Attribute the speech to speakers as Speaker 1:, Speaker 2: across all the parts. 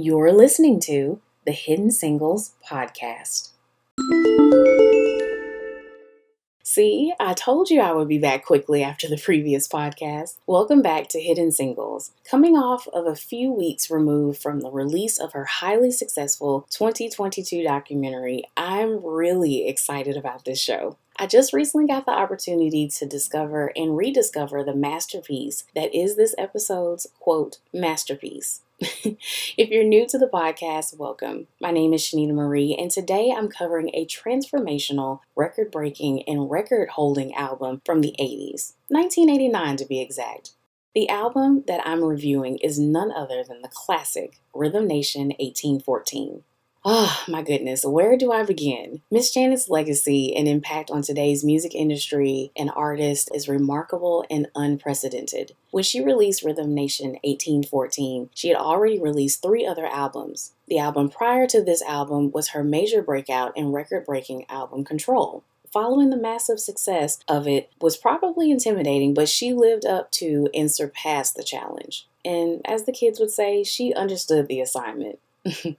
Speaker 1: You're listening to the Hidden Singles Podcast. See, I told you I would be back quickly after the previous podcast. Welcome back to Hidden Singles. Coming off of a few weeks removed from the release of her highly successful 2022 documentary, I'm really excited about this show. I just recently got the opportunity to discover and rediscover the masterpiece that is this episode's quote, masterpiece. if you're new to the podcast, welcome. My name is Shanita Marie, and today I'm covering a transformational, record breaking, and record holding album from the 80s, 1989 to be exact. The album that I'm reviewing is none other than the classic Rhythm Nation 1814. Oh my goodness, where do I begin? Miss Janet's legacy and impact on today's music industry and artists is remarkable and unprecedented. When she released Rhythm Nation 1814, she had already released three other albums. The album prior to this album was her major breakout and record breaking album Control following the massive success of it was probably intimidating, but she lived up to and surpassed the challenge. And as the kids would say, she understood the assignment.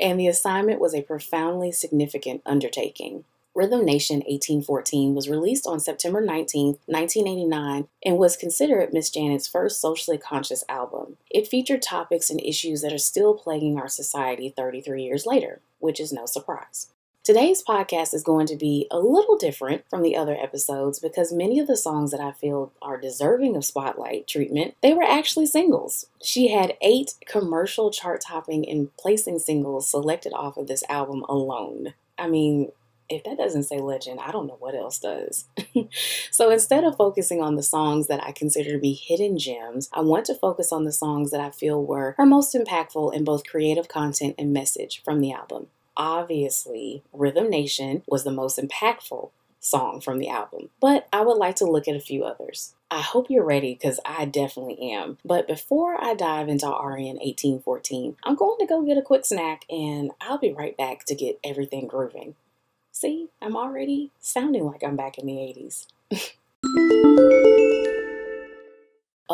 Speaker 1: and the assignment was a profoundly significant undertaking. Rhythm Nation 1814 was released on September 19, 1989, and was considered Miss Janet's first socially conscious album. It featured topics and issues that are still plaguing our society 33 years later, which is no surprise. Today's podcast is going to be a little different from the other episodes because many of the songs that I feel are deserving of spotlight treatment, they were actually singles. She had 8 commercial chart topping and placing singles selected off of this album alone. I mean, if that doesn't say legend, I don't know what else does. so instead of focusing on the songs that I consider to be hidden gems, I want to focus on the songs that I feel were her most impactful in both creative content and message from the album obviously, Rhythm Nation was the most impactful song from the album, but I would like to look at a few others. I hope you're ready because I definitely am. But before I dive into RN 1814, I'm going to go get a quick snack and I'll be right back to get everything grooving. See, I'm already sounding like I'm back in the 80s.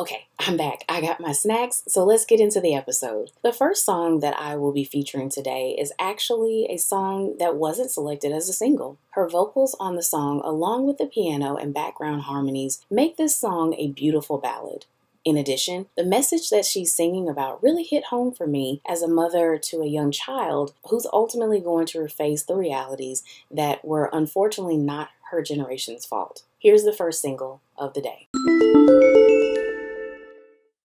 Speaker 1: Okay, I'm back. I got my snacks, so let's get into the episode. The first song that I will be featuring today is actually a song that wasn't selected as a single. Her vocals on the song, along with the piano and background harmonies, make this song a beautiful ballad. In addition, the message that she's singing about really hit home for me as a mother to a young child who's ultimately going to face the realities that were unfortunately not her generation's fault. Here's the first single of the day.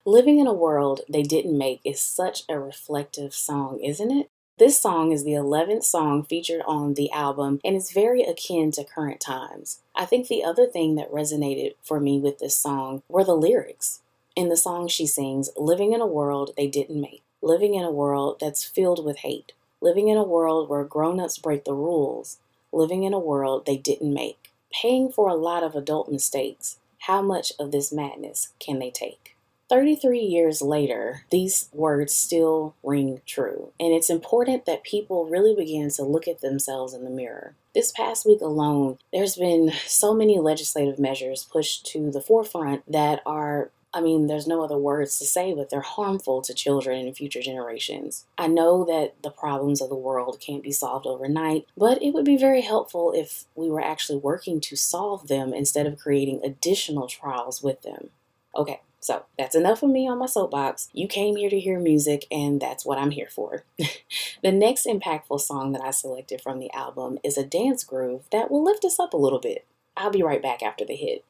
Speaker 1: Living in a World They Didn't Make is such a reflective song, isn't it? This song is the 11th song featured on the album and is very akin to current times. I think the other thing that resonated for me with this song were the lyrics. In the song, she sings, Living in a world they didn't make, living in a world that's filled with hate, living in a world where grown ups break the rules, living in a world they didn't make, paying for a lot of adult mistakes. How much of this madness can they take? 33 years later, these words still ring true. And it's important that people really begin to look at themselves in the mirror. This past week alone, there's been so many legislative measures pushed to the forefront that are I mean, there's no other words to say, but they're harmful to children and future generations. I know that the problems of the world can't be solved overnight, but it would be very helpful if we were actually working to solve them instead of creating additional trials with them. Okay, so that's enough of me on my soapbox. You came here to hear music, and that's what I'm here for. the next impactful song that I selected from the album is a dance groove that will lift us up a little bit. I'll be right back after the hit.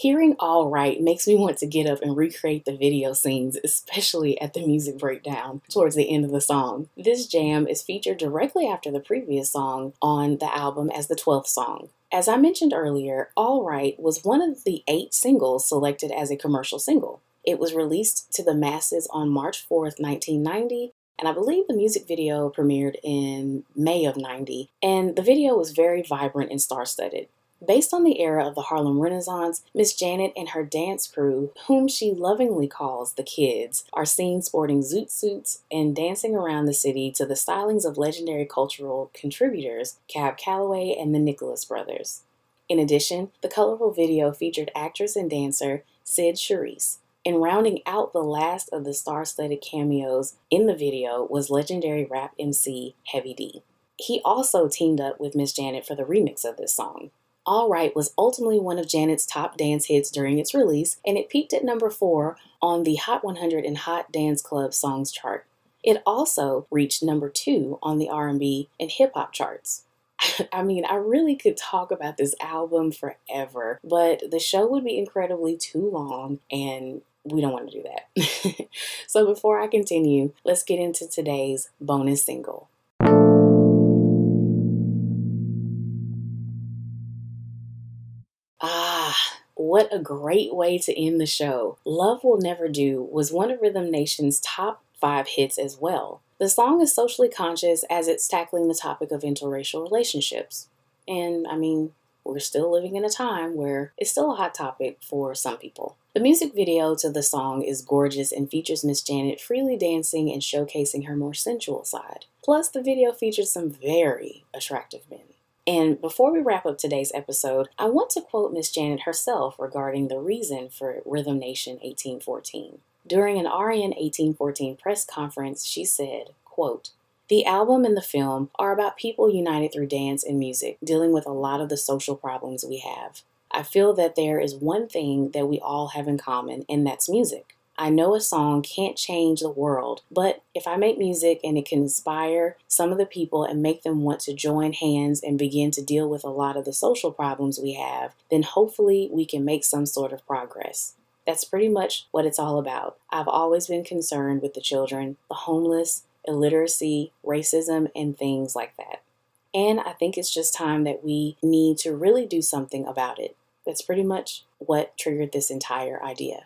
Speaker 1: Hearing All Right makes me want to get up and recreate the video scenes, especially at the music breakdown towards the end of the song. This jam is featured directly after the previous song on the album as the 12th song. As I mentioned earlier, All Right was one of the eight singles selected as a commercial single. It was released to the masses on March 4th, 1990, and I believe the music video premiered in May of 90, and the video was very vibrant and star studded. Based on the era of the Harlem Renaissance, Miss Janet and her dance crew, whom she lovingly calls the Kids, are seen sporting zoot suits and dancing around the city to the stylings of legendary cultural contributors Cab Calloway and the Nicholas Brothers. In addition, the colorful video featured actress and dancer Cyd Charisse. And rounding out the last of the star studded cameos in the video was legendary rap MC Heavy D. He also teamed up with Miss Janet for the remix of this song. All Right was ultimately one of Janet's top dance hits during its release, and it peaked at number 4 on the Hot 100 and Hot Dance Club Songs chart. It also reached number 2 on the R&B and hip hop charts. I mean, I really could talk about this album forever, but the show would be incredibly too long and we don't want to do that. so before I continue, let's get into today's bonus single. What a great way to end the show. Love Will Never Do was one of Rhythm Nation's top five hits as well. The song is socially conscious as it's tackling the topic of interracial relationships. And I mean, we're still living in a time where it's still a hot topic for some people. The music video to the song is gorgeous and features Miss Janet freely dancing and showcasing her more sensual side. Plus, the video features some very attractive men. And before we wrap up today's episode, I want to quote Miss Janet herself regarding the reason for Rhythm Nation 1814. During an RN 1814 press conference, she said, quote, the album and the film are about people united through dance and music, dealing with a lot of the social problems we have. I feel that there is one thing that we all have in common, and that's music. I know a song can't change the world, but if I make music and it can inspire some of the people and make them want to join hands and begin to deal with a lot of the social problems we have, then hopefully we can make some sort of progress. That's pretty much what it's all about. I've always been concerned with the children, the homeless, illiteracy, racism, and things like that. And I think it's just time that we need to really do something about it. That's pretty much what triggered this entire idea.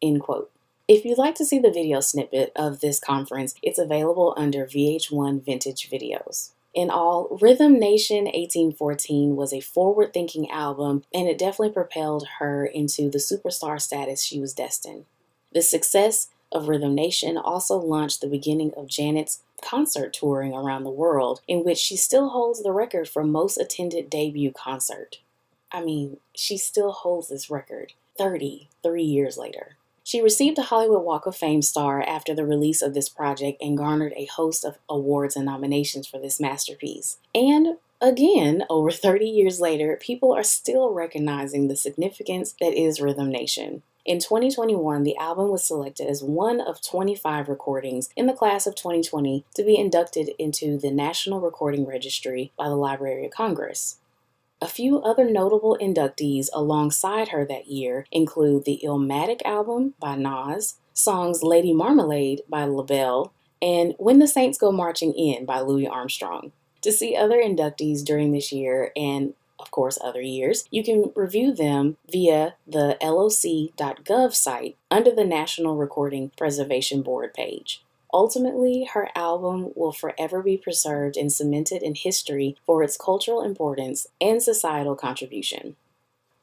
Speaker 1: End quote. If you'd like to see the video snippet of this conference, it's available under VH1 Vintage Videos. In all, Rhythm Nation 1814 was a forward thinking album, and it definitely propelled her into the superstar status she was destined. The success of Rhythm Nation also launched the beginning of Janet's concert touring around the world, in which she still holds the record for most attended debut concert. I mean, she still holds this record 33 years later. She received a Hollywood Walk of Fame star after the release of this project and garnered a host of awards and nominations for this masterpiece. And again, over 30 years later, people are still recognizing the significance that is Rhythm Nation. In 2021, the album was selected as one of 25 recordings in the class of 2020 to be inducted into the National Recording Registry by the Library of Congress. A few other notable inductees alongside her that year include the Illmatic album by Nas, songs Lady Marmalade by LaBelle, and When the Saints Go Marching In by Louis Armstrong. To see other inductees during this year and of course, other years, you can review them via the loc.gov site under the National Recording Preservation Board page. Ultimately, her album will forever be preserved and cemented in history for its cultural importance and societal contribution.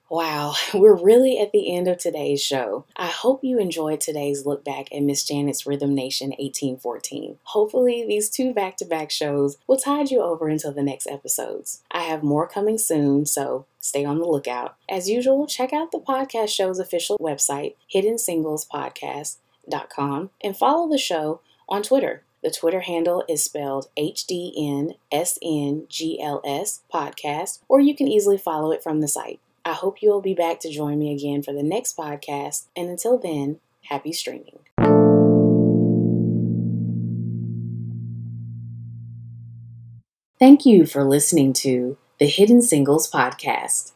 Speaker 1: Wow, we're really at the end of today's show. I hope you enjoyed today's look back at Miss Janet's Rhythm Nation 1814. Hopefully, these two back to back shows will tide you over until the next episodes. I have more coming soon, so stay on the lookout. As usual, check out the podcast show's official website, Hidden Singles hiddensinglespodcast.com, and follow the show on Twitter. The Twitter handle is spelled HDNSNGLS podcast, or you can easily follow it from the site. I hope you will be back to join me again for the next podcast. And until then, happy streaming. Thank you for listening to the Hidden Singles Podcast.